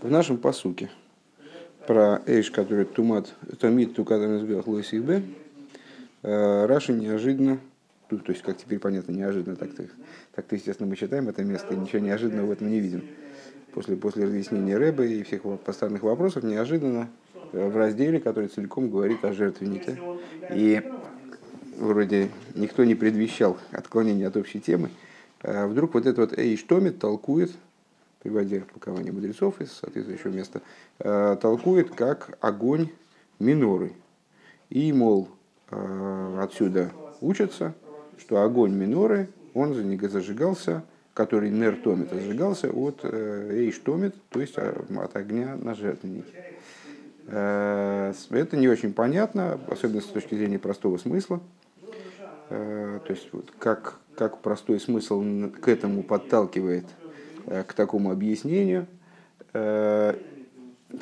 В нашем посуке про Эйш, который тумат, томит тукатан избех лойсихбе, Раши неожиданно, ну, то есть, как теперь понятно, неожиданно, так-то, так-то, естественно, мы читаем это место, и ничего неожиданного в этом не видим. После, после разъяснения Рэбе и всех поставленных вопросов, неожиданно в разделе, который целиком говорит о жертвеннике. И вроде никто не предвещал отклонения от общей темы, вдруг вот этот вот Эйш Томит толкует приводя толкование мудрецов из соответствующего места, э, толкует как огонь миноры. И, мол, э, отсюда учатся, что огонь миноры, он зажигался, который нер томит, зажигался от э, эйш томит, то есть от огня на жертвеннике. Это не очень понятно, особенно с точки зрения простого смысла. То есть, вот, как, как простой смысл к этому подталкивает Э, к такому объяснению. Э,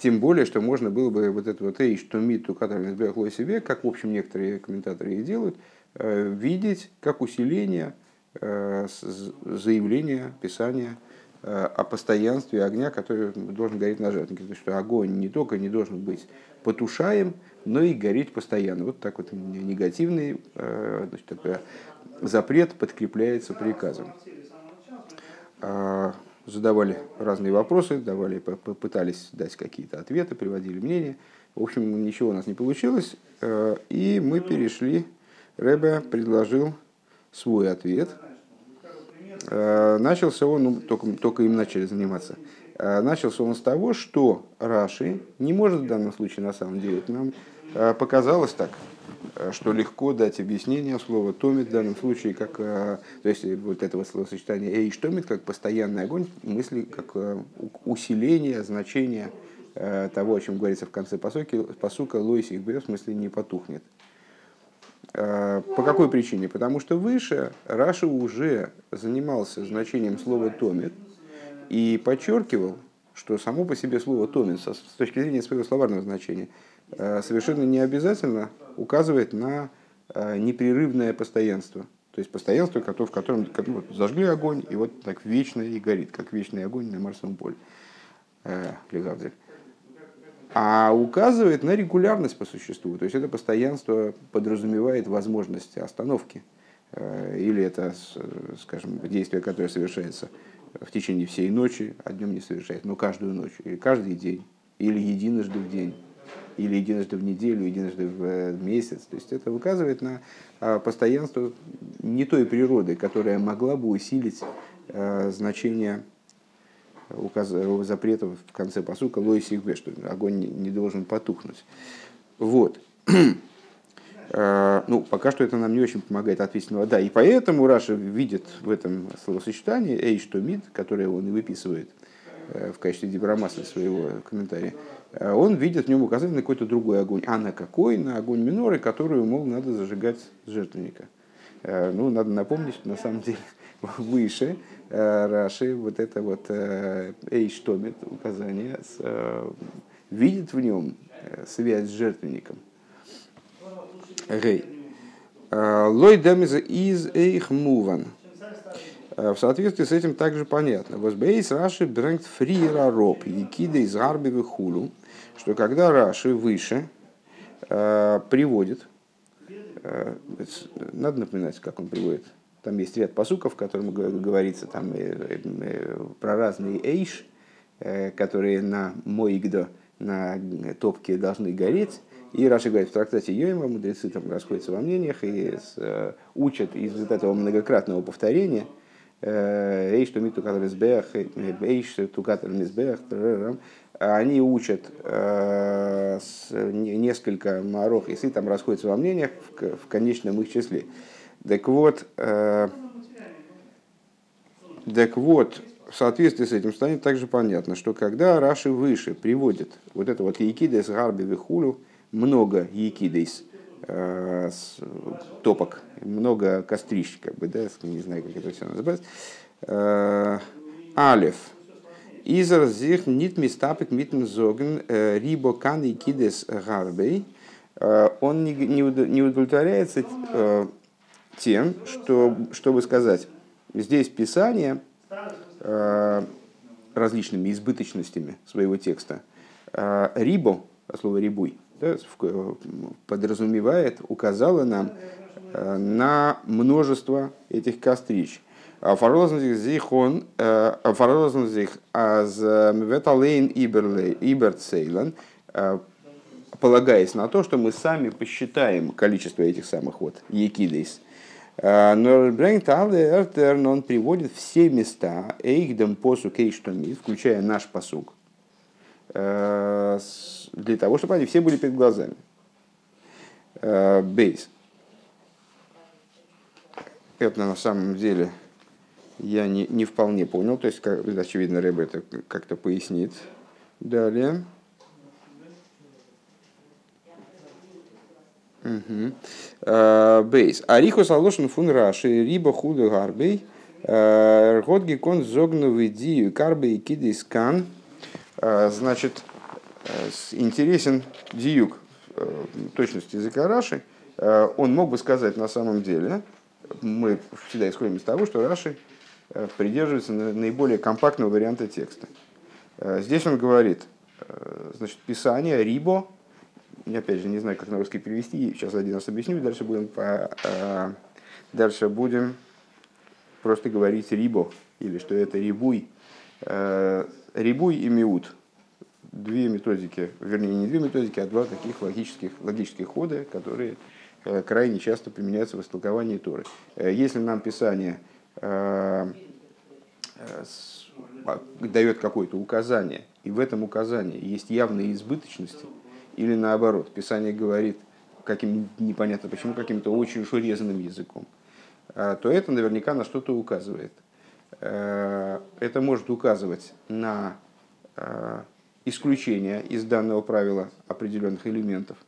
тем более, что можно было бы вот это вот «эйш то миту, который избрахло себе», как, в общем, некоторые комментаторы и делают, э, видеть как усиление заявления, писания о постоянстве огня, который должен гореть на жертвеннике. То есть, что огонь не только не должен быть потушаем, но и гореть постоянно. Вот так вот негативный значит, запрет подкрепляется приказом. Задавали разные вопросы, давали, попытались дать какие-то ответы, приводили мнения. В общем, ничего у нас не получилось, э, и мы перешли, Рэбе предложил свой ответ. Э, начался он, ну, только, только им начали заниматься, э, начался он с того, что Раши не может в данном случае на самом деле, нам показалось так, что легко дать объяснение слова томит в данном случае, как, э, то есть вот этого словосочетания эйш томит, как постоянный огонь, мысли, как э, усиление значения того, о чем говорится в конце посуки, посука лойси их берет, в смысле не потухнет. По какой причине? Потому что выше Раша уже занимался значением слова томит и подчеркивал, что само по себе слово томит с точки зрения своего словарного значения Э, совершенно не обязательно указывает на э, непрерывное постоянство. То есть постоянство, в котором ну, зажгли огонь, и вот так вечно и горит, как вечный огонь на Марсовом поле. Э, а указывает на регулярность по существу. То есть это постоянство подразумевает возможность остановки. Или это, скажем, действие, которое совершается в течение всей ночи, а днем не совершается, но каждую ночь, или каждый день, или единожды в день или единожды в неделю, единожды в э, месяц. То есть это указывает на а, постоянство не той природы, которая могла бы усилить э, значение указ... запретов в конце посука лоисихбе, что огонь не должен потухнуть. Вот. Э, ну, пока что это нам не очень помогает ответить на да. И поэтому Раша видит в этом словосочетании эйш то мид, которое он и выписывает в качестве дибрамаса своего комментария, Э, он видит в нем указание на какой-то другой огонь. А на какой? На огонь миноры, которую, мол, надо зажигать с жертвенника. Э, ну, надо напомнить, на самом деле выше э, Раши вот это вот Эйштомит указание видит в нем связь с жертвенником. Гей. Лой демиза из эйх муван. В соответствии с этим также понятно. Возбейс Раши брэнгт фриера роб, якида из гарби хулу что когда Раши выше э, приводит, э, надо напоминать, как он приводит, там есть ряд посуков, в котором говорится там, э, э, про разные эйш, э, которые на моигдо, на топке должны гореть. И Раши говорит в трактате Йоима, мудрецы там расходятся во мнениях и с, э, учат из вот этого многократного повторения, э, Эйш тумит тукатер мизбех, эйш тукатер они учат э, несколько марох, если там расходятся во мнениях в, в конечном их числе. Так вот, э, так вот, в соответствии с этим станет также понятно, что когда Раши выше приводит вот это вот Якидес Гарби Вихулю, много Якидес э, топок, много кострищ, как бы, да, не знаю, как это все называется, э, Алев – Изер зих нит мистапик митн зоген рибо кан и кидес гарбей. Он не, не, удовлетворяется тем, что, чтобы сказать, здесь Писание различными избыточностями своего текста. Рибо, слово рибуй, да, подразумевает, указала нам на множество этих кострищ. Фарозен sich он, фарозен sich аз веталейн иберцейлен, полагаясь на то, что мы сами посчитаем количество этих самых вот екидейс. Но Эртерн, он приводит все места, эйхдем посу кейштоми, включая наш посук, для того, чтобы они все были перед глазами. Бейс. Это на самом деле я не, не вполне понял, то есть, как, очевидно, Рэб это как-то пояснит. Далее. Бейс. Арихус алошен фун раши, риба худу гарбей, ргот кон зогновый дию, карбей киды скан. Значит, интересен диюк точности языка Раши. Он мог бы сказать на самом деле, мы всегда исходим из того, что Раши Э, придерживается наиболее компактного варианта текста. Э, здесь он говорит, э, значит, писание рибо, я опять же не знаю, как на русский перевести, сейчас один раз объясню, дальше будем, по, дальше будем просто говорить рибо, или что это рибуй. Рибуй и миут. Две методики, вернее не две методики, а два таких логических, логических хода, которые крайне часто применяются в истолковании Торы. Если нам Писание Э, э, дает какое-то указание, и в этом указании есть явные избыточности, или наоборот, Писание говорит каким непонятно почему, каким-то очень уж урезанным языком, э, то это наверняка на что-то указывает. Это может указывать на исключение из данного правила определенных элементов,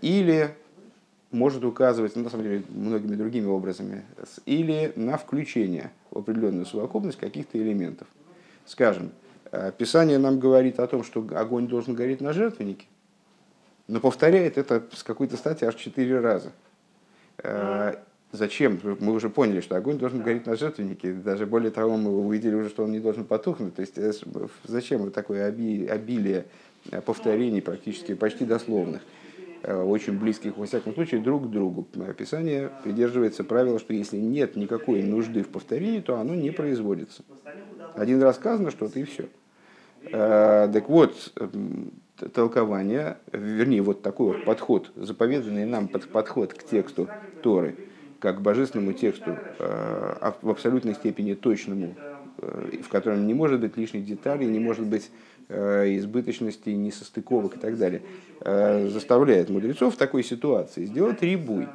или может указывать, ну, на самом деле, многими другими образами, или на включение в определенную совокупность каких-то элементов. Скажем, э, Писание нам говорит о том, что огонь должен гореть на жертвеннике, но повторяет это с какой-то стати аж четыре раза. Э, зачем? Мы уже поняли, что огонь должен гореть на жертвеннике. Даже более того, мы увидели уже, что он не должен потухнуть. То есть э, зачем такое обилие повторений практически почти дословных? Э, очень близких, во всяком случае, друг к другу. Описание придерживается правила, что если нет никакой нужды в повторении, то оно не производится. Один раз сказано что-то и все. Э, так вот, толкование, вернее, вот такой вот подход, заповеданный нам под подход к тексту Торы, как к божественному тексту, э, в абсолютной степени точному, в котором не может быть лишних деталей, не может быть Э, избыточности, несостыковок и так далее, э, заставляет мудрецов в такой ситуации сделать рибуй.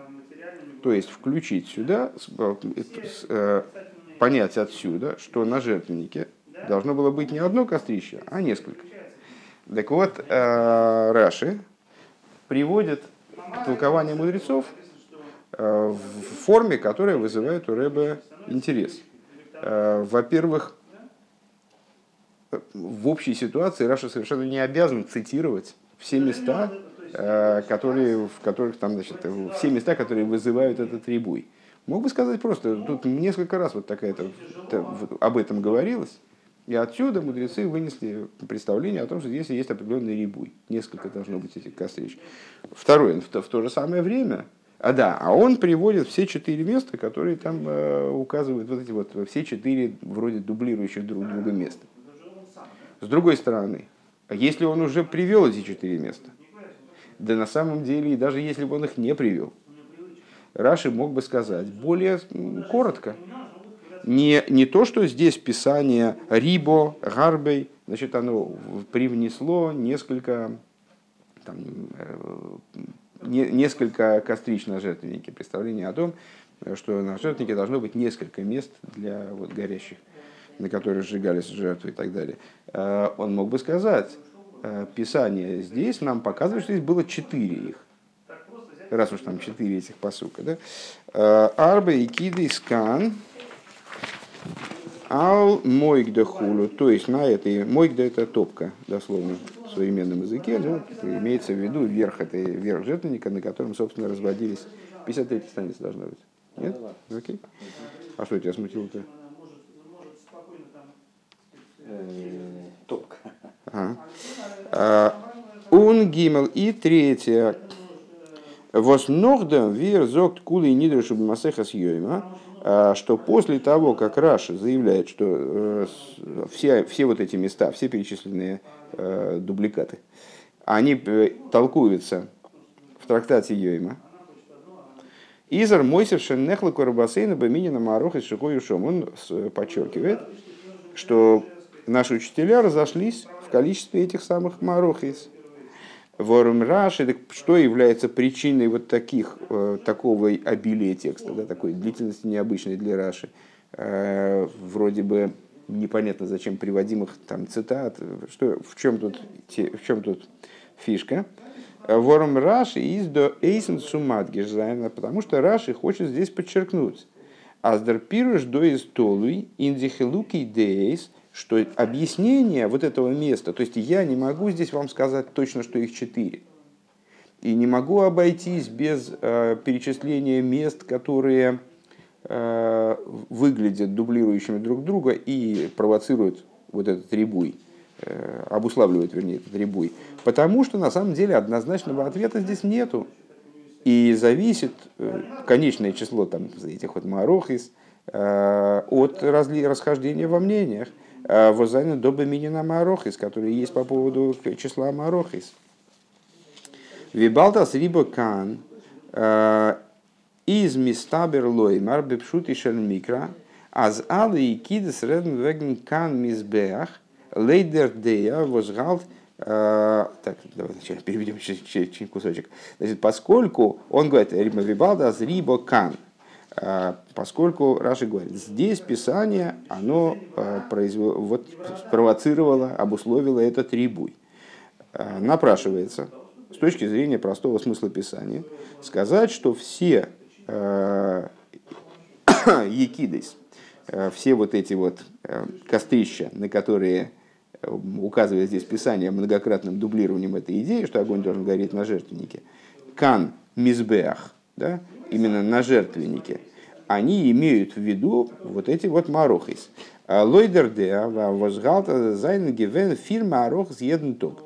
То есть включить сюда, э, понять отсюда, что на жертвеннике должно было быть не одно кострище, а несколько. Так вот, Раши приводит толкование мудрецов в форме, которая вызывает у Рэба интерес. Во-первых, в общей ситуации Раша совершенно не обязан цитировать все места, э, которые, в которых там, значит, все места, которые вызывают этот рибуй. Мог бы сказать просто, тут несколько раз вот такая-то об этом говорилось, и отсюда мудрецы вынесли представление о том, что здесь есть определенный рибуй. Несколько должно быть этих кострищ. Второе, в то, в то же самое время, а да, а он приводит все четыре места, которые там э, указывают вот эти вот все четыре вроде дублирующих друг друга места. С другой стороны, если он уже привел эти четыре места, да на самом деле, и даже если бы он их не привел, Раши мог бы сказать более коротко. Не, не то, что здесь писание Рибо, Гарбей, значит, оно привнесло несколько, там, э, не, несколько кострич на жертвеннике. Представление о том, что на жертвеннике должно быть несколько мест для вот, горящих на которые сжигались жертвы и так далее, э, он мог бы сказать, э, Писание здесь нам показывает, что здесь было четыре их. Раз уж там четыре этих посука. Да? Э, Арбе и киды скан ал мойгда хулу. То есть на этой мойгда это топка, дословно в современном языке. Ну, имеется в виду верх этой верх жертвенника, на котором, собственно, разводились. 53 страница должна быть. Нет? Окей. А что тебя смутило-то? Топка. Он гимел. И третье. Вос ногдем вир зогт кулы нидрешу масеха съема, что после того, как Раша заявляет, что э, все, все вот эти места, все перечисленные э, дубликаты, они э, толкуются в трактате Йойма, Изар Мойсев Шеннехла Курабасейна Баминина Марух и Шихоюшом. Он подчеркивает, что наши учителя разошлись в количестве этих самых Марухис. Ворум Раши, что является причиной вот таких, э, такого обилия текста, да, такой длительности необычной для Раши, э, вроде бы непонятно зачем приводимых там цитат, что, в, чем тут, в чем тут фишка. Ворум Раши из до Эйсен Сумадгиш потому что Раши хочет здесь подчеркнуть. Аздер пируш до из толуй индихелуки дейс, что объяснение вот этого места, то есть я не могу здесь вам сказать точно, что их четыре. И не могу обойтись без э, перечисления мест, которые э, выглядят дублирующими друг друга и провоцируют вот этот ребуй, э, обуславливают, вернее, этот ребуй. Потому что на самом деле однозначного ответа здесь нету. И зависит э, конечное число там, этих вот марохис э, от расхождения во мнениях. Э, Возайна доба минина Марохис, которые есть по поводу числа Марохис. Вибалтас рибо кан э, из мистабер лоймар бепшут и микро, аз алы и кидес реден веген кан мизбеах, лейдер дея возгалт э, так, давай сначала переведем через кусочек. Значит, поскольку он говорит, Рима Вибалда, рибо кан, а, поскольку Раши говорит, здесь Писание, оно а, произвел, вот, спровоцировало, обусловило этот рибуй. А, напрашивается, с точки зрения простого смысла Писания, сказать, что все якидис, все вот эти вот кострища, на которые указывает здесь Писание многократным дублированием этой идеи, что огонь должен гореть на жертвеннике, кан мизбеах, да, именно на жертвеннике, они имеют в виду вот эти вот марохис. Лойдер де возгалта зайн гивен фирма арох съеден топ.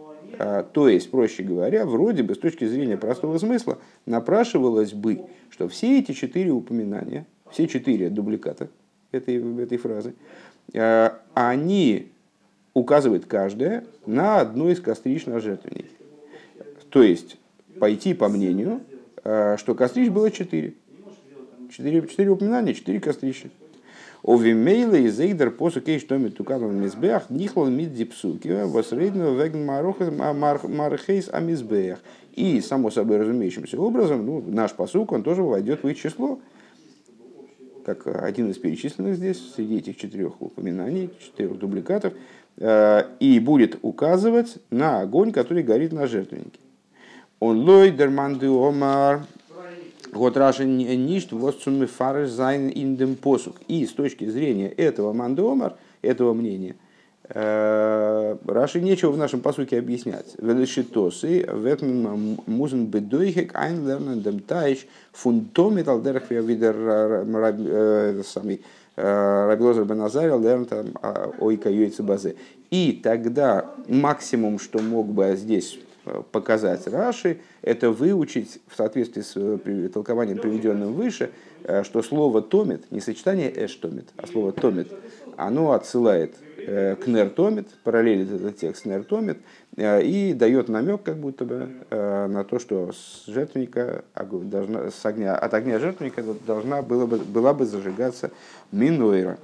То есть, проще говоря, вроде бы с точки зрения простого смысла напрашивалось бы, что все эти четыре упоминания, все четыре дубликата этой, этой фразы, а, они указывают каждое на одну из кострищ на. То есть, пойти по мнению, а, что кострищ было четыре. Четыре, четыре упоминания, четыре кострища. О вимейле и зейдер посу кейш томи туканов мизбех нихлал мид дипсуки восредно веген мархейс амизбех. И, само собой разумеющимся образом, ну, наш посук, он тоже войдет в их число, как один из перечисленных здесь, среди этих четырех упоминаний, четырех дубликатов, э, и будет указывать на огонь, который горит на жертвеннике. Он лойдер манды омар вот Раша ништ восцуми фареш зайн индем посук. И с точки зрения этого мандомар, этого мнения, э, Раши нечего в нашем посуке объяснять. Велишитосы, ветмен музен бедойхек айн лернен дем тайш фундомит алдерх видер э, самый э, Рабилозер Беназарил лерн там а, ойка юйца базе. И тогда максимум, что мог бы здесь показать Раши, это выучить в соответствии с э, толкованием, приведенным выше, э, что слово томит, не сочетание эш томит, а слово томит, оно отсылает э, к нер томит, параллелит этот текст нер томит, и дает намек как будто бы на то, что с жертвенника, должна, с огня, от огня жертвенника должна была бы, была бы зажигаться минойра.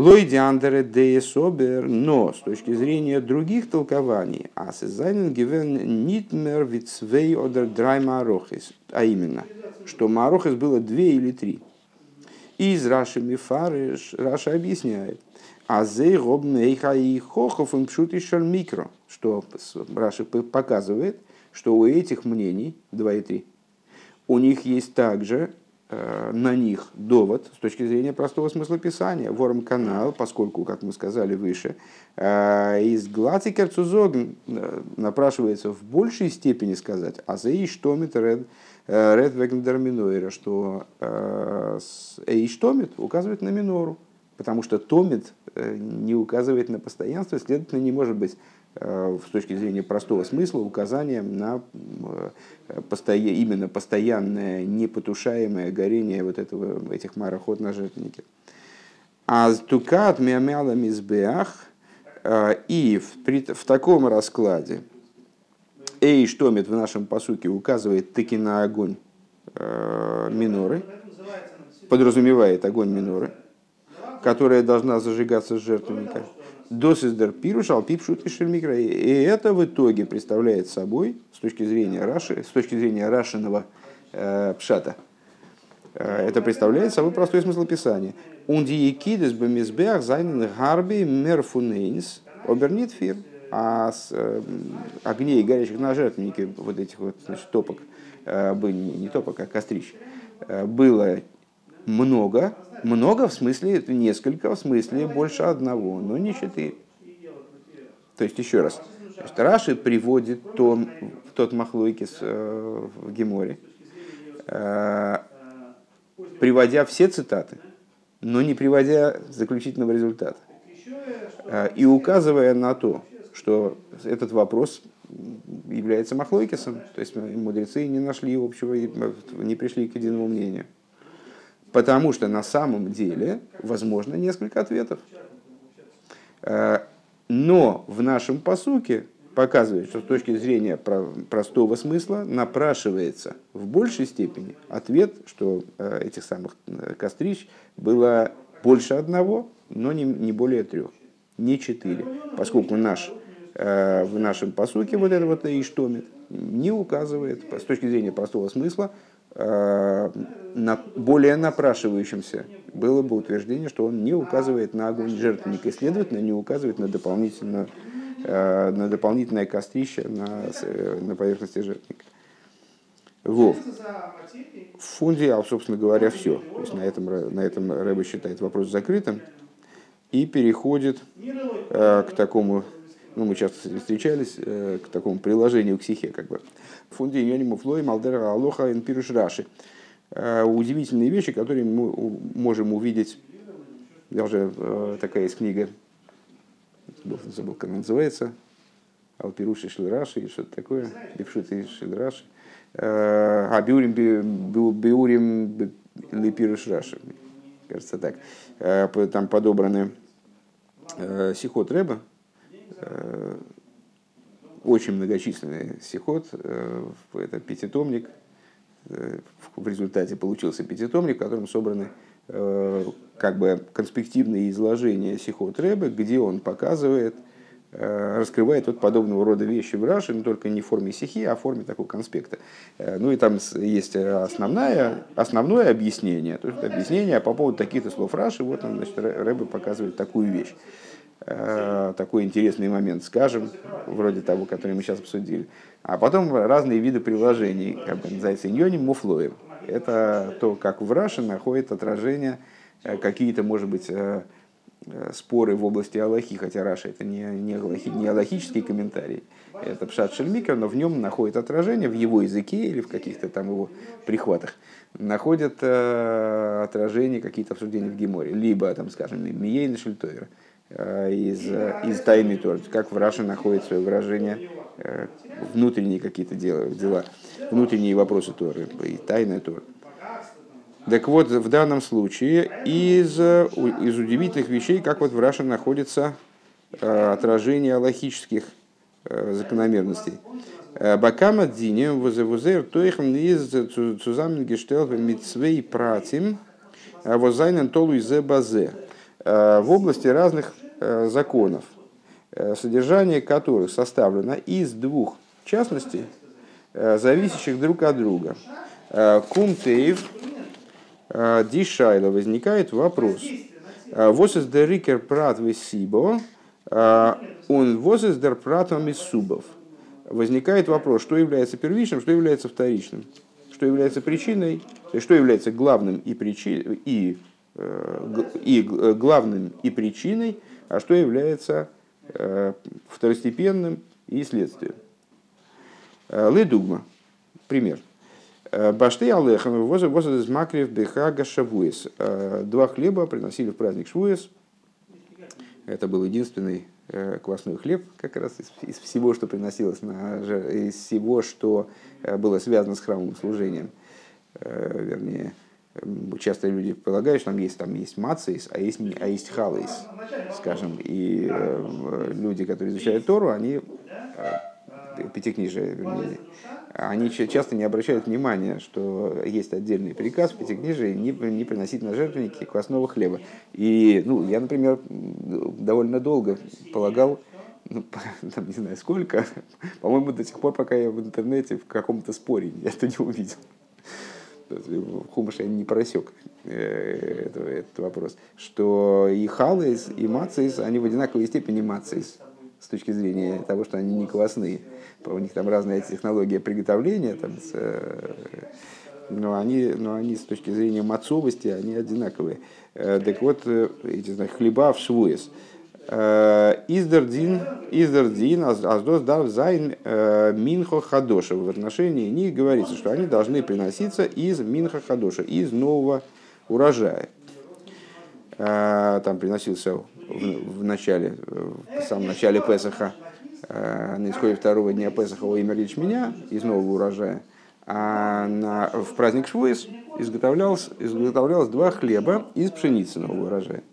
Лойди андере де собер, но с точки зрения других толкований, а сезайнен гивен нитмер вицвей одер драй марохис, а именно, что марохис было две или три. Из Раши Мифариш Раша объясняет, а зей робнейха и хохов им пшут микро, что Раши показывает, что у этих мнений, два и три, у них есть также на них довод с точки зрения простого смысла писания. Ворм канал, поскольку, как мы сказали выше, э, из глаци керцузог э, напрашивается в большей степени сказать, а за иштомит ред ред вегендер минойра, что эйштомит указывает на минору, потому что томит не указывает на постоянство, следовательно, не может быть с точки зрения простого смысла указанием на постоя... именно постоянное, непотушаемое горение вот этого, этих мароход на жертвеннике. А тукат миамяла мизбеах, и в, в таком раскладе, Эй, штомит в нашем посуке указывает таки на огонь э, миноры, подразумевает огонь миноры, которая должна зажигаться с жертвенника. Досиздер пируш алпипшут и шельмикра. И это в итоге представляет собой, с точки зрения Раши, с точки зрения Рашиного э, пшата, э, это представляет собой простой смысл писания. Ундиекидес бемизбеах зайнен гарби мерфунейнс обернит фир а с э, огней, горящих на жертвеннике, вот этих вот значит, топок, э, не, не топок, а кострищ, э, было много, много в смысле, несколько, в смысле больше одного, но не четыре. То есть, еще раз, Раши приводит то, тот махлойкис в Геморе, приводя все цитаты, но не приводя заключительного результата. И указывая на то, что этот вопрос является махлойкисом, то есть мудрецы не нашли общего, не пришли к единому мнению. Потому что на самом деле возможно несколько ответов. Э, но в нашем посуке показывает, что с точки зрения простого смысла напрашивается в большей степени ответ, что э, этих самых э, кострищ было больше одного, но не, не более трех, не четыре, поскольку наш в нашем посуке вот это вот Иштомит не указывает с точки зрения простого смысла на более напрашивающимся было бы утверждение, что он не указывает на огонь жертвенника и, следовательно, не указывает на дополнительное, э, на дополнительное кострище на, на поверхности жертвенника. Вов. В а, собственно говоря, все. То есть на этом, на этом Рэба считает вопрос закрытым и переходит э, к такому ну, мы часто встречались э, к такому приложению к сихе, как бы. Фунди Йониму Флой Малдера Алоха Инпируш Раши. Э, удивительные вещи, которые мы можем увидеть, даже э, такая есть книга, забыл, как она называется, Алпируши Шильраши, или что-то такое, Бифшуты Шильраши. А Биурим Биурим Липируш Раши, кажется так. Там подобраны Сихот Рэба, Э, очень многочисленный сихот, э, это пятитомник, э, в результате получился пятитомник, в котором собраны как бы конспективные изложения сихот Рэбе, где он показывает, раскрывает вот подобного рода вещи в Раши, но только не в форме сихи, а в форме такого конспекта. Ну и там есть основное, основное объяснение, то есть объяснение по поводу таких-то слов Раши, вот он, значит, Рэбе показывает такую вещь. Э, такой интересный момент, скажем, вроде того, который мы сейчас обсудили. А потом разные виды приложений, как бы называется иньоним, муфлоем. Это то, как в Раше находит отражение э, какие-то, может быть, э, споры в области Аллахи, хотя Раша это не, не, аллахи, не аллахический комментарий, это Пшат Шельмикер, но в нем находит отражение в его языке или в каких-то там его прихватах, находят э, отражение какие-то обсуждения в Геморе, либо, там, скажем, Миейна Шельтойра, Э, из, э, из тайны Торы, как в Раше находит свое выражение э, внутренние какие-то дела, дела, внутренние вопросы Торы и тайная Торы. Так вот, в данном случае из, из удивительных вещей, как вот в Раше находится отражение логических закономерностей. Бакама дине возевузер тойхм из цузаменгештел митцвей пратим возайнен толу изе базе в области разных Э, законов, э, содержание которых составлено из двух частностей, э, зависящих друг от друга. Кумтеев Дишайла возникает вопрос. Вот из der Рикер Прат Весибо, он вот из der Прат Субов. Возникает вопрос, что является первичным, что является вторичным, что является причиной, что является главным и, причиной, и, и главным и причиной, а что является э, второстепенным и следствием. Э, Ледугма. Пример. Башты алехам воза из макрив бехага шавуис. Два хлеба приносили в праздник швуис. Это был единственный квасной хлеб, как раз из, из всего, что приносилось, на, из всего, что было связано с храмовым служением. Вернее, часто люди полагают, что там есть, там есть мацис, а есть, а есть халейс, скажем. И э, люди, которые изучают Тору, они, э, пятикнижие, они часто не обращают внимания, что есть отдельный приказ в Пятикнижии не, не приносить на жертвенники квасного хлеба. И ну, я, например, довольно долго полагал, ну, там, не знаю сколько, по-моему, до тех пор, пока я в интернете в каком-то споре это не увидел. В Хумыше я не просек э, этот, этот вопрос, что и халейс, и мацис, они в одинаковой степени мацис с точки зрения того, что они не квасные. У них там разная технология приготовления, там, э, но, они, но они с точки зрения мацовости, они одинаковые. Э, так вот, эти знаю, хлеба в швуес. Издердин, издердин, аздос дав зайн минхо хадоша. В отношении них говорится, что они должны приноситься из מנחה חדשה, из нового урожая. Там приносился в, начале, в самом начале Песаха, на исходе второго дня Песаха омер ячменя из нового урожая. А на, в праздник Швуис изготовлялось, изготовлялось два хлеба из пшеницы нового урожая.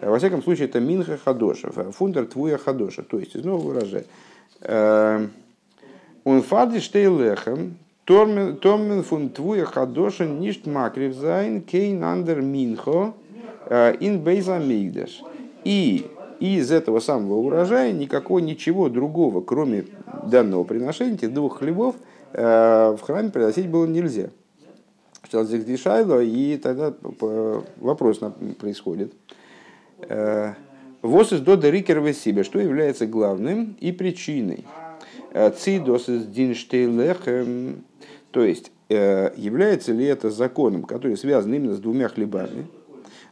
Э, во всяком случае, это מנחה חדשה, פון דער תבואה חדשה, то есть из нового урожая. און פאַר די שתי הלחם, טאָר מען פון תבואה חדשה נישט מקריב זײַן קיין אַנדער מנחה э, אין בית המקדש. И из этого самого урожая никакого ничего другого, кроме данного приношения, этих двух хлебов, э, в храме приносить было нельзя. Что здесь и тогда вопрос происходит – Э, Вос из дода себе, что является главным и причиной. Э, цидос из динштейлехем, то есть э, является ли это законом, который связан именно с двумя хлебами,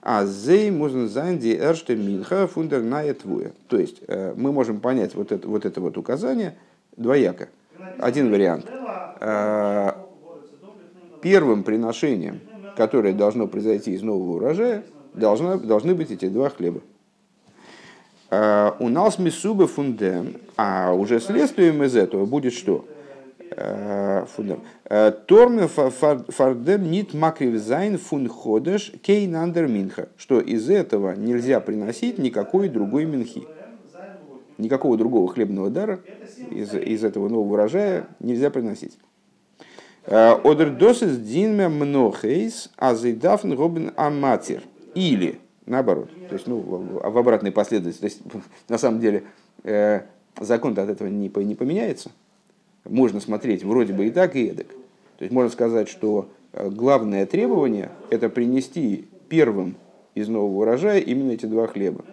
а зей можно занди эрште минха фундер твуя. То есть мы можем понять вот это, вот это вот указание двояко. Один вариант. Первым приношением, которое должно произойти из нового урожая, должны, должны быть эти два хлеба. А, און אַז מסובב פון דעם, а уже следствием из этого будет что? А, פון דעם. А, טאָר מען פאַר דעם ניט מקריב זײַן פון חדש קיין אַנדער מנחה. Что из этого нельзя приносить никакой другой минхи. Никакого другого хлебного дара из, из этого нового урожая нельзя приносить. Одер досис динме мнохейс азидафн робин аматир. Или наоборот, то есть ну, в обратной последовательности. То есть, на самом деле э, закон от этого не, не поменяется. Можно смотреть вроде бы и так, и эдак. То есть можно сказать, что э, главное требование – это принести первым из нового урожая именно эти два хлеба.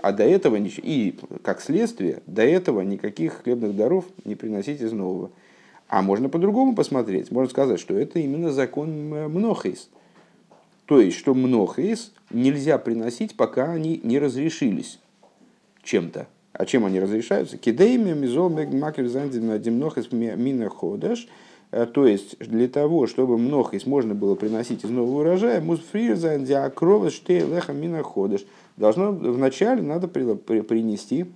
А до этого, и как следствие, до этого никаких хлебных даров не приносить из нового. А можно по-другому посмотреть. Можно сказать, что это именно закон מנחות. То есть, что מנחות нельзя приносить, пока они не разрешились чем-то. А чем они разрешаются? כדי מ'זאָל מקריב די מנחות מן החדש. Э, то есть, для того, чтобы מנחות можно было приносить из нового урожая, מוז פריער זײַן די הקרבת שתי הלחם מן החדש. Должно вначале надо принести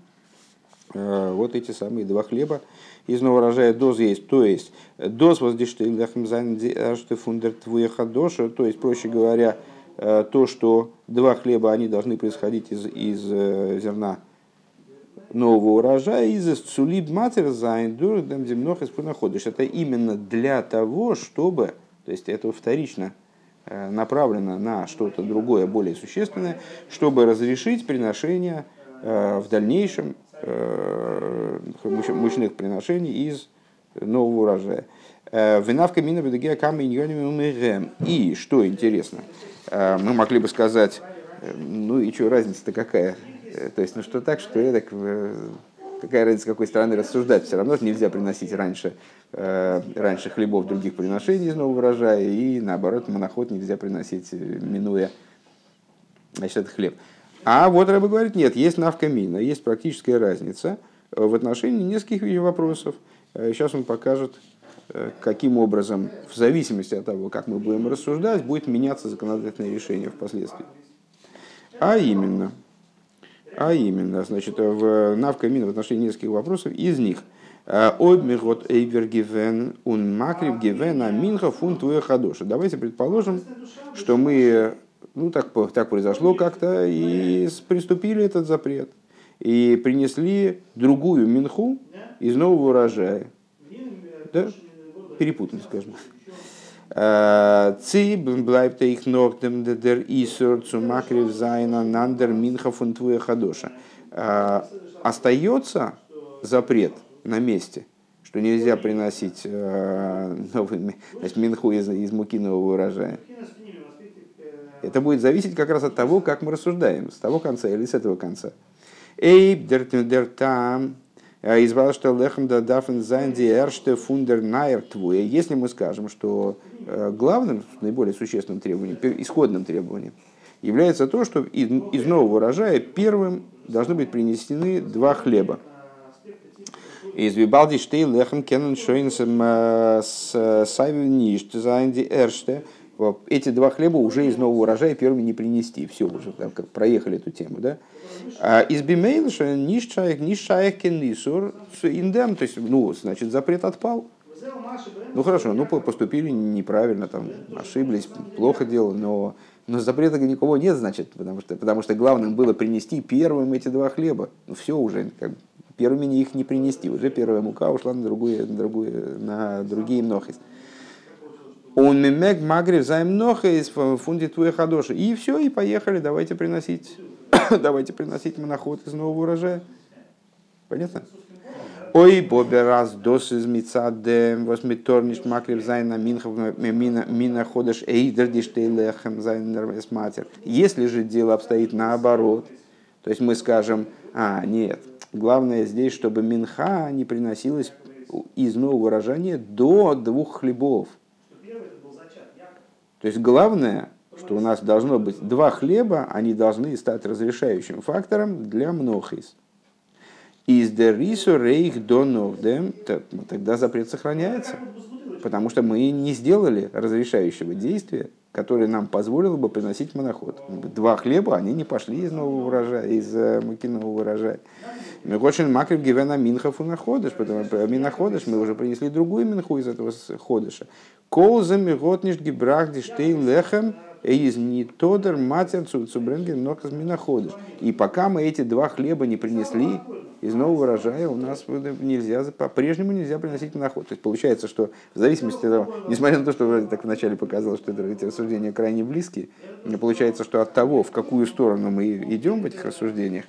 э, вот эти самые два хлеба из урожая דאָס есть, то есть דאָס פון דער תבואה חדשה, то есть, проще говоря, э, то, что два хлеба, они должны происходить из, из э, зерна нового урожая, איז צוליב מתיר זײַן די מנחות מן החדש. Это именно для того, чтобы, то есть это вторично э, направлено на что-то другое, более существенное, чтобы разрешить приношение в дальнейшем Э, мучных приношений из нового урожая. Э, Винавка мина бедегия камень И, что интересно, э, мы могли бы сказать, ну и что, разница-то какая? То есть, ну что так, что это, какая разница, с какой стороны рассуждать? Все равно нельзя приносить раньше, раньше хлебов других приношений из нового урожая, и наоборот, моноход нельзя приносить, минуя значит, этот хлеб. А вот Рэба говорит, нет, есть навкамина, есть практическая разница в отношении нескольких вопросов. Сейчас он покажет каким образом, в зависимости от того, как мы будем рассуждать, будет меняться законодательное решение впоследствии. А именно, а именно, значит, в Навкамин в отношении нескольких вопросов, из них אויב מ'האָט עובר געווען און מקריב געווען אַ מנחה פון תבואה חדשה. Давайте предположим, что мы, ну так, так произошло как-то, и преступили этот запрет. И принесли другую минху из нового урожая. Да? перепутаны, скажем. צי בלײַבט אויך נאָכדעם דער איסור צו מקריב זײַן אַן אַנדער מנחה פון תבואה חדשה. Остается запрет на месте, что нельзя приносить новый, значит, минху из, из муки нового урожая. Это будет зависеть как раз от того, как мы рассуждаем, с того конца или с этого конца. Эй, дер, дер там, а Извал, что лехам да дафен зайнди эрште фундер найр твуя. Если мы скажем, что э, главным, наиболее существенным требованием, исходным требованием, является то, что из, из нового урожая первым должны быть принесены два хлеба. Из Вибалди штей лехам кенен шойнсом э, с сайвништ зайнди эрште. Эти два хлеба уже из нового урожая первыми не принести. Все, уже как проехали эту тему. Да? А из бимейлша нишчаек нишчаек кеннисур индем, то есть, ну, значит, запрет отпал. Ну хорошо, ну поступили неправильно, там ошиблись, плохо делали, но, но запрета никого нет, значит, потому что, потому что главным было принести первым эти два хлеба. Ну все уже, как, первыми их не принести, уже первая мука ушла на, другую, на, другую, на другие מנחות. און מ'מעג מקריב זײַן פון די תבואה חדשה. И все, и поехали, давайте приносить давайте приносить מנחות из нового урожая. Понятно? Ой, бобе раз дос из мицадем, восьмиторниш макрив зайна минхов мина ходыш эйдер диштейлехем зайнер матер. Если же дело обстоит наоборот, то есть мы скажем, а, нет, главное здесь, чтобы минха не приносилась из нового урожая до двух хлебов. То есть главное, что у нас должно быть два хлеба, они должны стать разрешающим фактором для мнохис. Из дерису рейх до нордем, тогда запрет сохраняется, потому что мы не сделали разрешающего действия, которое нам позволило бы приносить моноход. Два хлеба, они не пошли из нового урожая, из э, муки нового урожая. Очень макрив гивена минхов находишь, потому что миноходыш мы уже принесли другую минху из этого ходыша. Колзами готниш гибрах диштей лехем из не тодер матер цубренген ноказ миноходыш. И пока мы эти два хлеба не принесли из нового урожая, у нас нельзя, по-прежнему нельзя приносить моноход. То есть получается, что в зависимости от того, несмотря на то, что вроде так вначале показалось, что это, эти рассуждения крайне близкие, получается, что от того, в какую сторону мы идем в этих рассуждениях,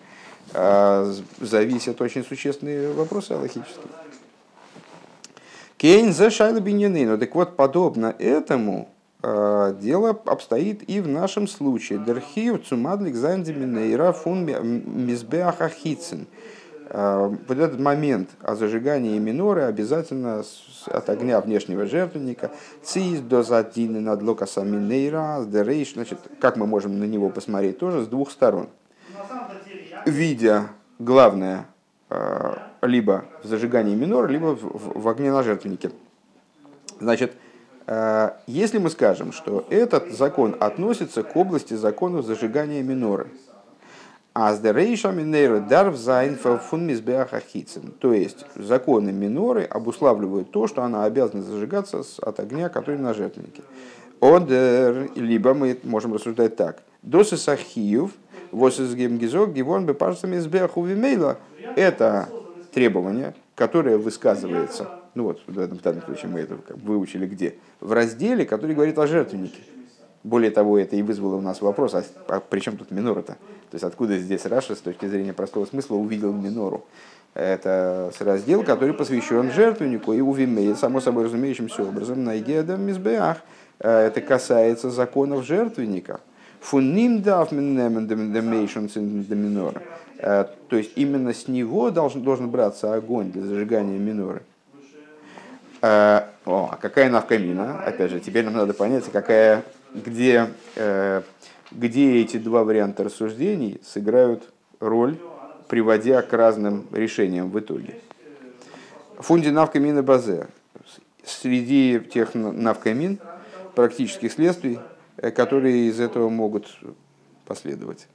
зависят очень существенные вопросы аллахические. Кейн за шайла биньянину. Так вот, подобно этому, Э, дело обстоит и в нашем случае. Дерхиев цумадлик зандиминейра фун мизбеахахицин. Э, вот этот момент о зажигании миноры обязательно от огня внешнего жертвенника. צי איז דאָס אַ דין אין הדלקת המנורה, דער אש. Значит, как мы можем на него посмотреть? Тоже с двух сторон. Видя главное э, либо в зажигании минора, либо в, в огне на жертвеннике. Значит, Э, если мы скажем, что этот закон относится к области законов зажигания миноры, אַז די מנורה דאַרף זײַן то есть законы миноры обуславливают то, что она обязана зажигаться от огня, который на жертвеннике. Либо мы можем рассуждать так. Досы сахиев, восис гемгизок, гивон бы мизбеаху вимейла. Это требование, которое высказывается ну вот, в этом, данном случае мы это выучили где? В разделе, который говорит о жертвеннике. Более того, это и вызвало у нас вопрос, а, а при чем тут минора-то? То есть откуда здесь Раша с точки зрения простого смысла увидел минору? Это раздел, который посвящен жертвеннику и увимеет, само собой разумеющимся образом, на Игеда Мизбеах. Э, это касается законов жертвенника. Фуним дав минора. То есть именно с него должен, должен браться огонь для зажигания миноры. Э, о, а какая навкамина? Опять же, теперь нам надо понять, какая, где, э, где эти два варианта рассуждений сыграют роль, приводя к разным решениям в итоге. Фунди навкамина базе. среди тех навкамин, практических следствий, которые из этого могут последовать.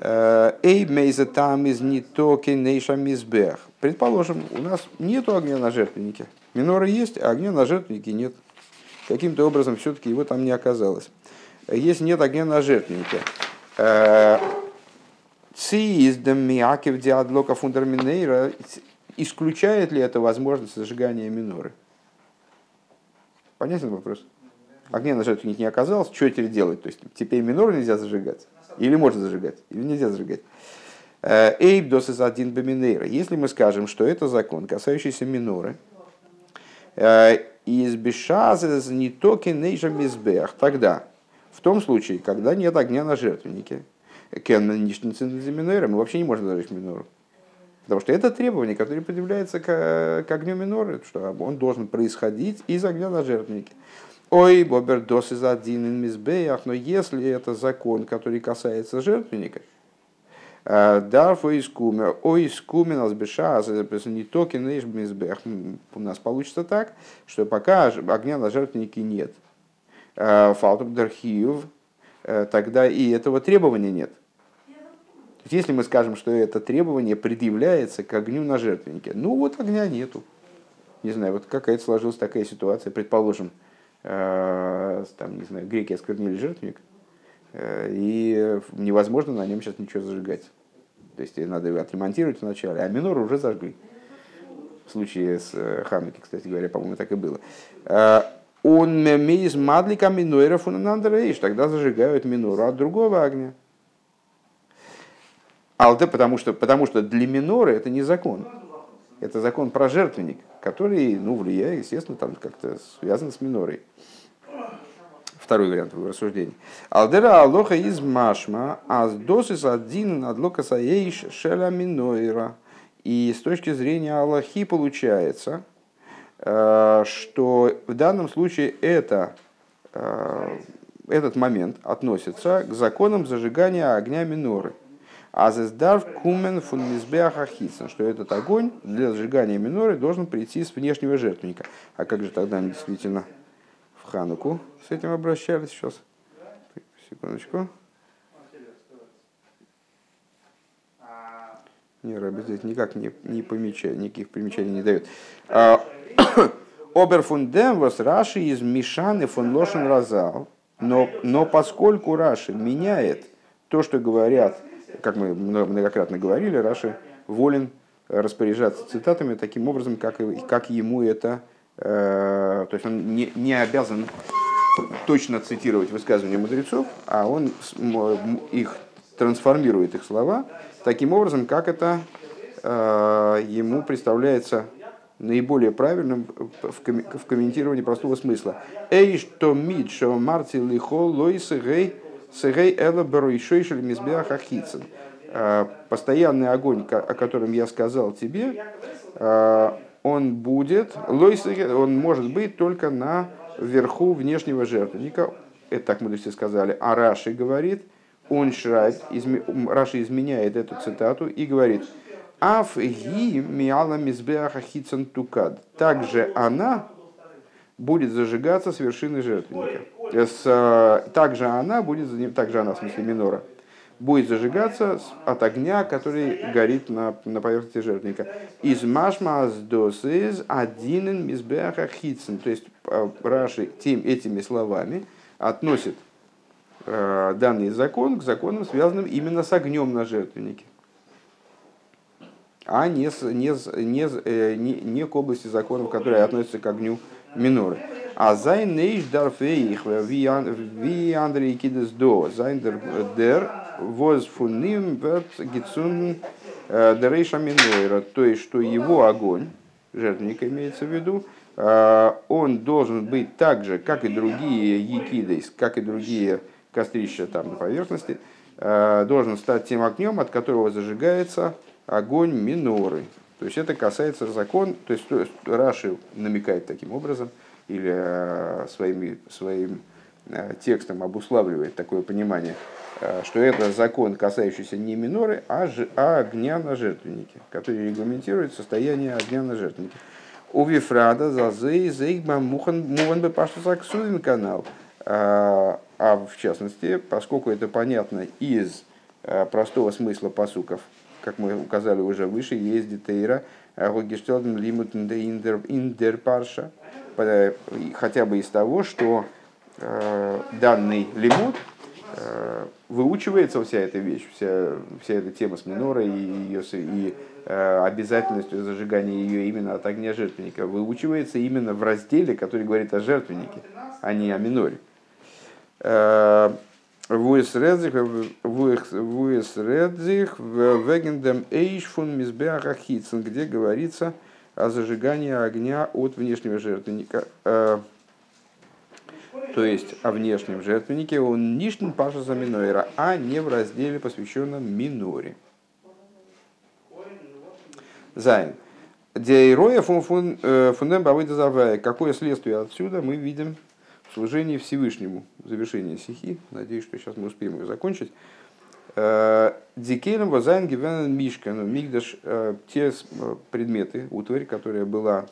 Эй, мейза там из не токи нейша мизбех. Предположим, у нас нет огня на жертвеннике. Минора есть, а огня на жертвеннике нет. Каким-то образом все-таки его там не оказалось. Если нет огня на жертвеннике, Цииздамиакев диадлока фундаминейра исключает ли это возможность зажигания миноры? Понятен вопрос? Огня на жертвеннике не оказалось, что теперь делать? То есть теперь минору нельзя зажигать? Или можно зажигать, или нельзя зажигать? Эйб досис один беминейра. Если мы скажем, что это закон, касающийся миноры, из бешазес не токи нейжа мизбех, тогда, в том случае, когда нет огня на жертвеннике, мы вообще не можем зажечь минору. Потому что это требование, которое предъявляется к, к огню миноры, что он должен происходить из огня на жертвеннике. Ой, бобер дос из один мизбеях, но если это закон, который касается жертвенника, э, Дарфо искуме, ой искуме нас беша, не токи мизбех. У нас получится так, что пока огня на жертвеннике нет, э, фалтук дархиев, э, тогда и этого требования нет. Если мы скажем, что это требование предъявляется к огню на жертвеннике, ну вот огня нету. Не знаю, вот какая-то сложилась такая ситуация, предположим, там, не знаю, греки осквернили жертвенник, э, и невозможно на нем сейчас ничего зажигать. То есть надо его отремонтировать вначале, а минору уже зажгли. В случае с э, Хануки, кстати говоря, по-моему, так и было. Он мемиз мадлика минойра фунанандерейш, тогда зажигают минору от другого огня. Алде, потому что, потому что для миноры это не закон. Это закон про жертвенник, который, ну, влияет, естественно, там как-то связан с минорой. Второй вариант рассуждения. Алдера алоха из машма, а с досис один надлока саейш шеля минойра. И с точки зрения Аллахи получается, э, что в данном случае это, э, этот момент относится к законам зажигания огня миноры. Азездарв кумен фун мизбеаха что этот огонь для сжигания миноры должен прийти с внешнего жертвенника. А как же тогда они действительно в Хануку с этим обращались сейчас? Секундочку. Не, Раби здесь никак не, не помечает, никаких примечаний не дает. А, Оберфундем вас Раши из Мишаны фон Лошен Разал. Но, но поскольку Раши меняет то, что говорят как мы многократно говорили, Раши волен распоряжаться цитатами таким образом, как, как ему это... Э, то есть он не, не обязан точно цитировать высказывания мудрецов, а он их трансформирует, их слова, таким образом, как это э, ему представляется наиболее правильным в комментировании простого смысла. Эй, что мид, что марти лихо лойсы гей Сырей Эла Баруишойшель Мизбеах Ахицин. А, постоянный огонь, о котором я сказал тебе, а, он будет, он может быть только на верху внешнего жертвенника. Это так все сказали. А Раши говорит, он шрайт, Раши изменяет эту цитату и говорит, Аф ги миала мизбеаха тукад. Также она будет зажигаться с вершины жертвенника. С, э, также она будет, также она, в смысле минора, будет зажигаться от огня, который горит на, на поверхности жертвенника. Из машма с из один мизбеха хитсен. То есть э, Раши тем, этими словами относит э, данный закон к законам, связанным именно с огнем на жертвеннике а не, с, не, не, не, не к области законов, которые относятся к огню миноры. אַז זײַן אש דאַרף אויך ווי אַנדערע יקידות דאָ זײַן דער וואָס פון אים געצונדן э, דער אש המנורה. То есть, что его огонь, жертвенник имеется в виду, э, он должен быть так же, как и другие якиды, как и другие кострища там на поверхности, э, должен стать тем огнем, от которого зажигается огонь миноры. То есть это касается закон, то есть Раши намекает таким образом, или э, своим, своим э, текстом обуславливает такое понимание, э, что это закон, касающийся не миноры, а, ж, а огня на жертвеннике, который регламентирует состояние огня на жертвеннике. У Вифрада за Зейгма Мухан Мухан бы Паштасаксуин канал. А, в частности, поскольку это понятно из простого смысла посуков, как мы указали уже выше, есть детейра, Гогештелден лимут индер парша, хотя бы из того, что э, данный лимут э, выучивается вся эта вещь, вся, вся эта тема с минорой и, ее, и э, обязательностью зажигания ее именно от огня жертвенника, выучивается именно в разделе, который говорит о жертвеннике, а не о миноре. Вуэс Редзих, Вуэс Редзих, Вегендем Эйш фун Мизбеаха Хитцен, где говорится о зажигании огня от внешнего жертвенника. Э, то есть о внешнем жертвеннике, он нишн паша за минойра, а не в разделе, посвященном миноре. Зайн. Дейроя фундем бавыда Какое следствие отсюда мы видим служение Всевышнему, завершение сихи, надеюсь, что сейчас мы успеем его закончить. Э, די כלים וואָס זײַנען געווען משכן, ну, מקדש, э, те э, предметы, утварь, которая была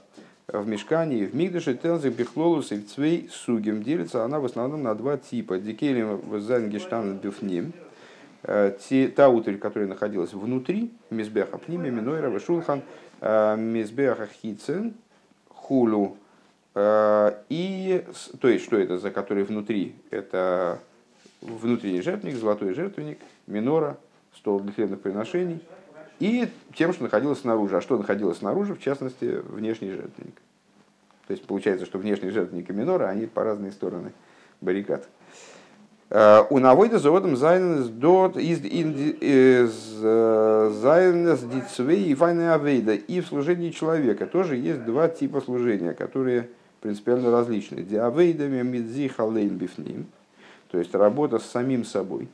в мешкане, в мигдаше טיילן זיך בכללות אין צוויי סוגים, делится она в основном на два типа. די כלים וואָס זײַנען געשטאַנען בפנים, та утварь, которая находилась внутри מזבח הפנימי, מנורה, ושולחן, מזבח החיצון, хулу, и, то есть, что это за который внутри? Это внутренний жертвенник, золотой жертвенник, минора, стол для хлебных приношений, и тем, что находилось снаружи. А что находилось снаружи, в частности, внешний жертвенник. То есть получается, что внешний жертвенник и минора, они по разные стороны баррикад. Э, у навойда заводом зайнес дот из э, зайнес дицвей и вайны авейда. И в служении человека тоже есть два типа служения, которые принципиально различны. די עבודה מיט זיך אַליין בפנים, то есть работа с самим собой.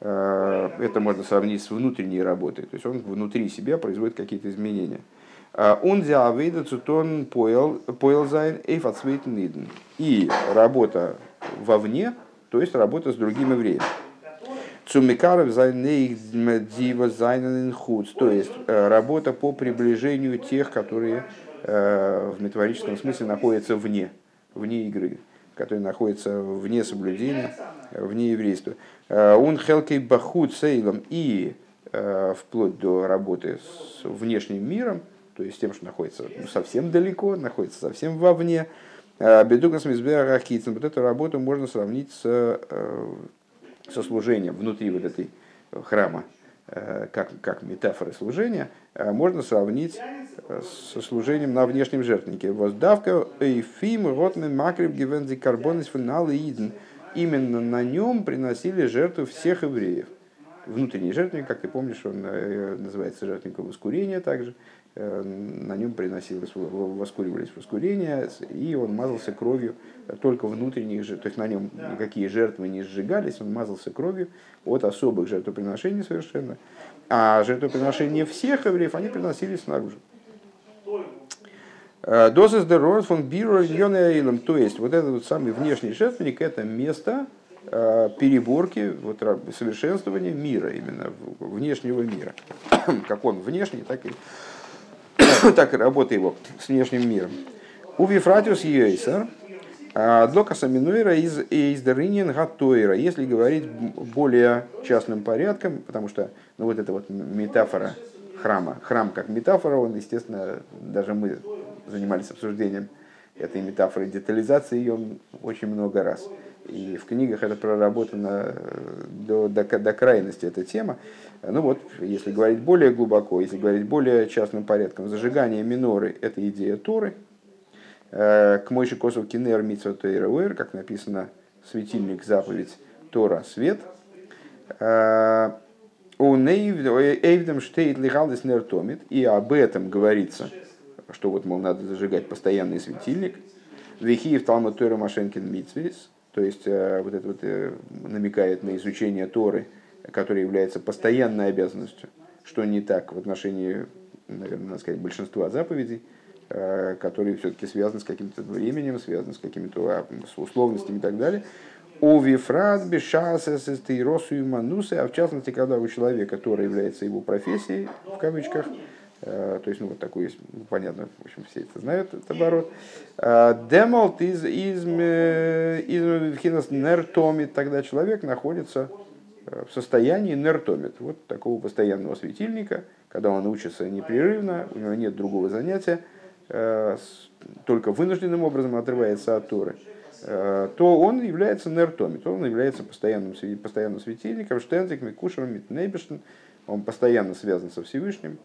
Э, это можно сравнить с внутренней работой, то есть он внутри себя производит какие-то изменения. Э, он диавейда цутон поел зайн эйфацвейтен ниден. И работа вовне, то есть работа с другим евреем. צו מקרב די וואָס זײַנען то есть э, работа по приближению тех, которые в метафорическом смысле находится вне, вне игры, который находится вне соблюдения, вне еврейства. Э, он хелкей бахут сейлом и э, вплоть до работы с внешним миром, то есть тем, что находится ну, совсем далеко, находится совсем вовне. Бедугас Мизбеарахицин. Вот эту работу можно сравнить с, со служением внутри вот этой храма, как, как метафоры служения, можно сравнить со служением на внешнем жертвеннике. Воздавка эйфим ротмен макрив гивензи карбонис финал иден. Именно на нем приносили жертву всех евреев. Внутренний жертвенник, как ты помнишь, он э, называется жертвенником воскурения также. Э, на нем приносилось, воскуривались воскурения, и он мазался кровью только внутренних жертв. То есть на нем никакие жертвы не сжигались, он мазался кровью от особых жертвоприношений совершенно. А жертвоприношения всех евреев, они приносились снаружи. Э, Дозис дерор фон биро То есть вот этот вот самый внешний жертвенник это место э, переборки, вот, совершенствования мира, именно внешнего мира. Как он внешний, так и, так и работа его с внешним миром. У Вифратиус Йейсер, Длокаса Минуэра из Издеринин Гатойра, если говорить более частным порядком, потому что ну, вот эта вот метафора храма, храм как метафора, он, естественно, даже мы занимались обсуждением этой метафоры детализации ее очень много раз. И в книгах это проработано э, до, до, до крайности эта тема. Ну вот, если говорить более глубоко, если говорить более частным порядком, зажигание миноры – это идея Торы. Э, к Мойши Косов Кинер Митсва Тейра как написано, светильник, заповедь, Тора, свет. Э, У Эйвдем Штейт Лигалдис Нертомит, и об этом говорится – что вот, мол, надо зажигать постоянный светильник. Вихиев Талмуд Тора Машенкин Митсвис, то есть э, вот это вот э, намекает на изучение Торы, которое является постоянной обязанностью, что не так в отношении, наверное, надо сказать, большинства заповедей, э, которые все-таки связаны с каким-то временем, связаны с какими-то а, условностями и так далее. У Вифрат Бешасес Росу и Манусы, а в частности, когда у человека Тора является его профессией, в кавычках, То есть, ну, вот такой есть, ну, понятно, в общем, все это знают, этот оборот. Демолт из, из, из хинас нертомит, тогда человек находится в состоянии нертомит, вот такого постоянного светильника, когда он учится непрерывно, у него нет другого занятия, только вынужденным образом отрывается от Торы, то он является нертомит, он является постоянным, постоянным светильником, штензик, микушем, митнейбештен, он постоянно связан со Всевышним,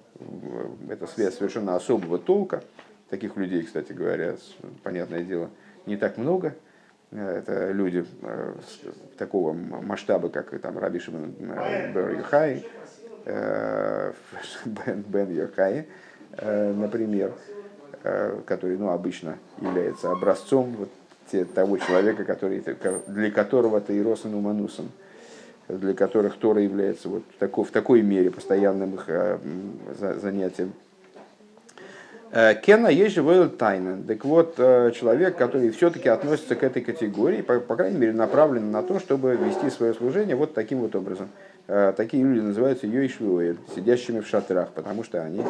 это связь совершенно особого толка, таких людей, кстати говоря, понятное дело, не так много, это люди э, такого масштаба, как там Раби Шимон э, Бен Йохай, э, Бен Йохай, например, который ну, обычно является образцом вот, того человека, который, для которого ты и Росан Уманусан – для которых Тора является вот в такой, в такой мере постоянным их э, занятием. Э, Кена есть же тайна. Так вот, э, человек, который все-таки относится к этой категории, по, по крайней мере, направлен на то, чтобы вести свое служение вот таким вот образом. Такие люди называются йойшвуэль, сидящими в шатрах, потому что они,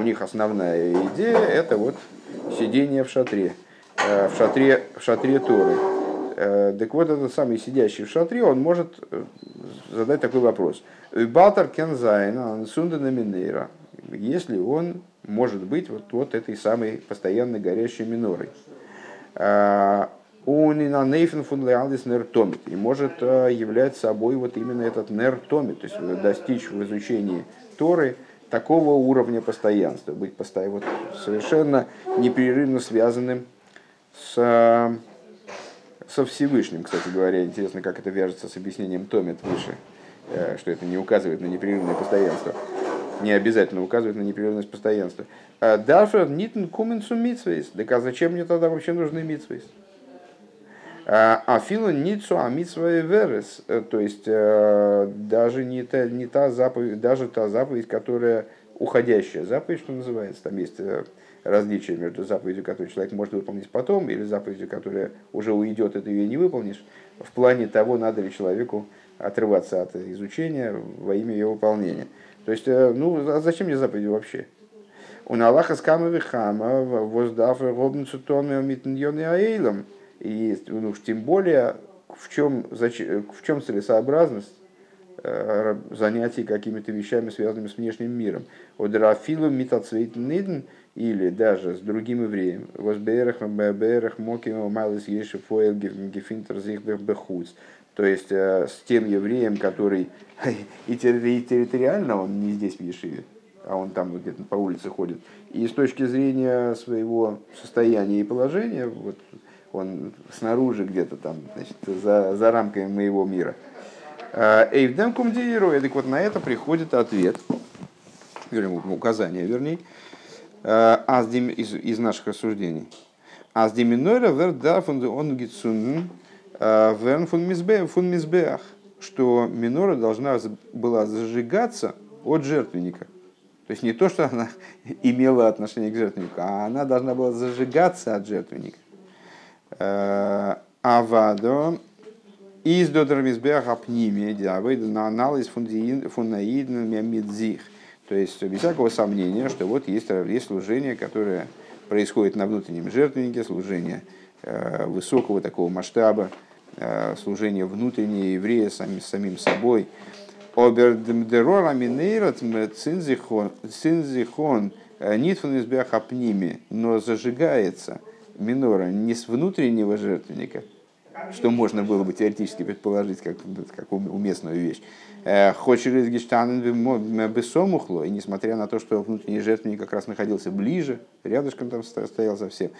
у них основная идея это вот сидение в шатре, в шатре, в шатре Торы. Так вот, этот самый сидящий в шатре, он может задать такой вопрос. Балтер Кензайн, Сундена Минейра, если он может быть вот, вот этой самой постоянно горящей минорой. А, и может а, являть собой вот именно этот нертомит, то есть достичь в изучении Торы такого уровня постоянства, быть постоянно, вот, совершенно непрерывно связанным с со Всевышним, кстати говоря, интересно, как это вяжется с объяснением Томит выше, э, что это не указывает на непрерывное постоянство. Не обязательно указывает на непрерывность постоянства. Дарфер нитн куменсу митсвейс. Так а зачем мне тогда вообще нужны митсвейс? А филу ницу а митсвей верес. Э, то есть э, даже не та, не та заповедь, даже та заповедь, которая уходящая заповедь, что называется, там есть различие между заповедью, которую человек может выполнить потом, или заповедью, которая уже уйдет, и ты ее не выполнишь, в плане того, надо ли человеку отрываться от изучения во имя ее выполнения. То есть, э, ну, а зачем мне заповеди вообще? У Аллаха с камавихама воздав робницу томе митньон и аэйлом. И ну, тем более, в чем, в чем целесообразность э, занятий какими-то вещами, связанными с внешним миром. Одрафилу митацвейт нидн или даже с другим евреем, возберах, берах, моким, малыс, еши, гефинтер, зих, бехуц. То есть э, с тем евреем, который и территориально он не здесь в Ешиве, а он там где-то по улице ходит. И с точки зрения своего состояния и положения, вот он снаружи где-то там, значит, за, за рамками моего мира. Э, Эйвдем кумдиируя, так вот на это приходит ответ, вернее, указание, вернее, Э, из, из наших рассуждений. Аз деминойра верда он э, верн фун мизбеах, что минора должна была зажигаться от жертвенника. То есть не то, что она имела отношение к жертвеннику, а она должна была зажигаться от жертвенника. Э, Авадо из додермизбеах апними диавейда на анализ фунаидн мямидзих – то есть без всякого сомнения, что вот есть, есть служение, которое происходит на внутреннем жертвеннике, служение э, высокого такого масштаба, служение внутреннее еврея сами, самим собой. Обердемдерора минейрат цинзихон э, нитфун избях апними, но зажигается минора не с внутреннего жертвенника, что можно было бы теоретически предположить как, как уместную вещь, Э, Хочешь гештанен бессомухло, и несмотря на то, что внутренний жертвенник как раз находился ближе, рядышком там стоял совсем,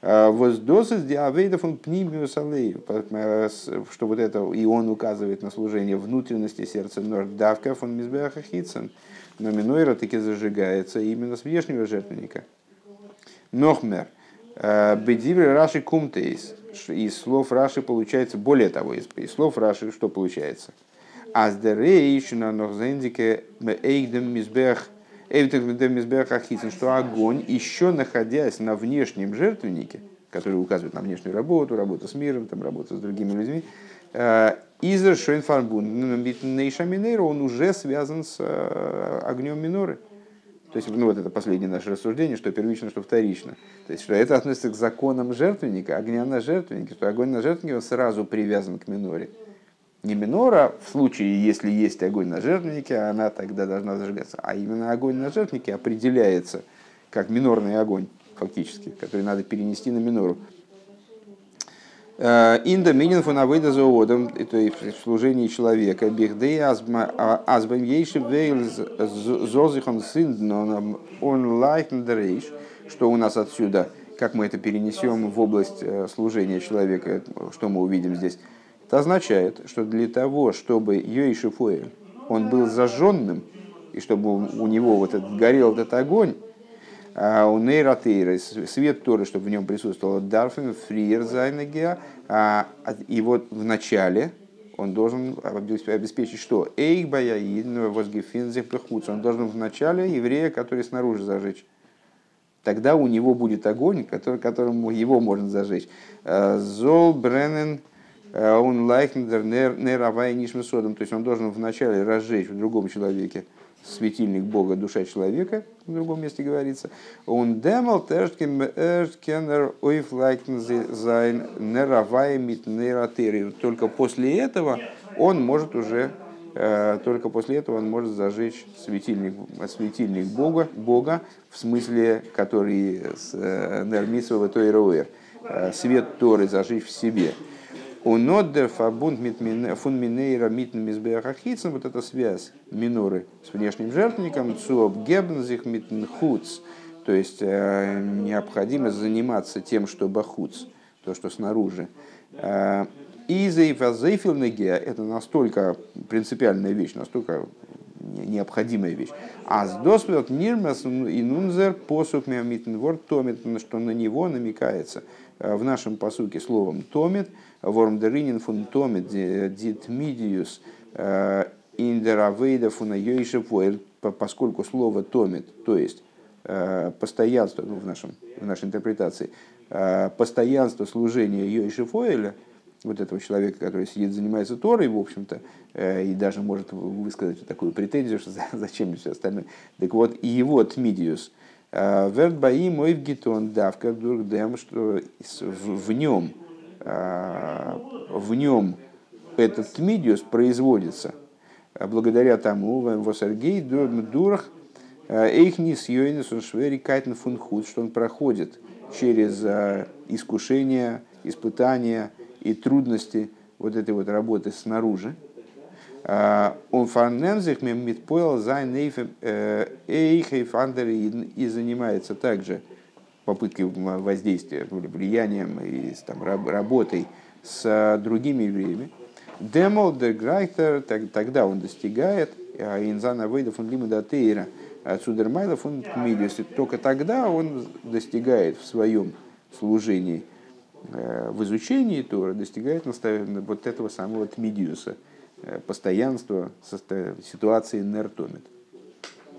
э, воздосыз диавейдов он пнимиус э, что вот это и он указывает на служение внутренности сердца нордавка фон мизбеха хитсен, но минойра таки зажигается именно с внешнего жертвенника. Нохмер. Бедиври Раши кумтейс. Из слов Раши получается, более того, из, из слов Раши что получается – Аздерейшина нохзендике эйдем мизбех что огонь, еще находясь на внешнем жертвеннике, который указывает на внешнюю работу, работу с миром, там, работу с другими людьми, э, Изер Шойнфарбун он уже связан с э, огнем миноры. То есть, ну вот это последнее наше рассуждение, что первично, что вторично. То есть, что это относится к законам жертвенника, огня на жертвеннике, что огонь на жертвеннике он сразу привязан к миноре. Не минора в случае, если есть огонь на жертвеннике, она тогда должна зажигаться. А именно огонь на жертвеннике определяется как минорный огонь, фактически, который надо перенести на минору. Инда минин фунавыда заодом, это в служении человека, бихдей азбам ейши вейл зозихон синднон он лайхндерейш, что у нас отсюда, как мы это перенесем в область э, служения человека, что мы увидим здесь, это означает, что для того, чтобы Йоиши Фуэль, он был зажженным, и чтобы у него вот этот, горел этот огонь, а у нейротейра, свет Торы, чтобы в нем присутствовал дарфин, фриер зайнагия, а, и вот в начале он должен обеспечить что? Эйк баяин возгефинзих он должен в начале еврея, который снаружи зажечь. Тогда у него будет огонь, который, которым его можно зажечь. А, Зол бренен он лайхнер неравай нишмесодом, то есть он должен вначале разжечь в другом человеке светильник Бога, душа человека, в другом месте говорится. Он демал тершкенер ойфлайкнзайн неравай мит Только после этого он может уже э, только после этого он может зажечь светильник, светильник Бога, Бога, в смысле, который с э, Нермисова Тойроэр, э, свет Торы зажечь в себе. У ноддер фабунд фун минейра митн мизбеахахицен, вот эта связь миноры с внешним жертвенником, цуоб гебнзих митн хуц, то есть э, необходимо заниматься тем, что бахуц, то, что снаружи. Э, и зейфазейфилнегия – это настолько принципиальная вещь, настолько необходимая вещь. А с досвелт нирмас и нунзер посук митнвор томит, что на него намекается в нашем посуке словом томит – Вормдеринин фун томит дит мидиус э, индеравейда фуна йойшепоэль, поскольку слово томит, то есть э, постоянство, ну, в, нашем, в нашей интерпретации, э, постоянство служения Йойшефоэля, вот этого человека, который сидит, занимается Торой, в общем-то, и даже может высказать такую претензию, что зачем все остальное. Так вот, и его Тмидиус, Верт Баи мой в гитон давка дурдем, что в нем а, в нем этот тмидиус производится а, благодаря тому, в Сергей Дурах, а, Эйхнис Йойнес он швери кайтен фунхут, что он проходит через искушения, испытания и трудности вот этой вот работы снаружи. Он фарнензих митпойл зайн эйхейф и занимается также попыткой воздействия, влиянием и там, работой с другими евреями, Демол де Грайтер, тогда он достигает а, Инзана Вейдов он Лимуда Тейра, Цудермайлов он Кмидиус. Только тогда он достигает в своем служении, э, в изучении Тора, достигает вот этого самого Тмидиуса, э, постоянства ситуации Нертомит.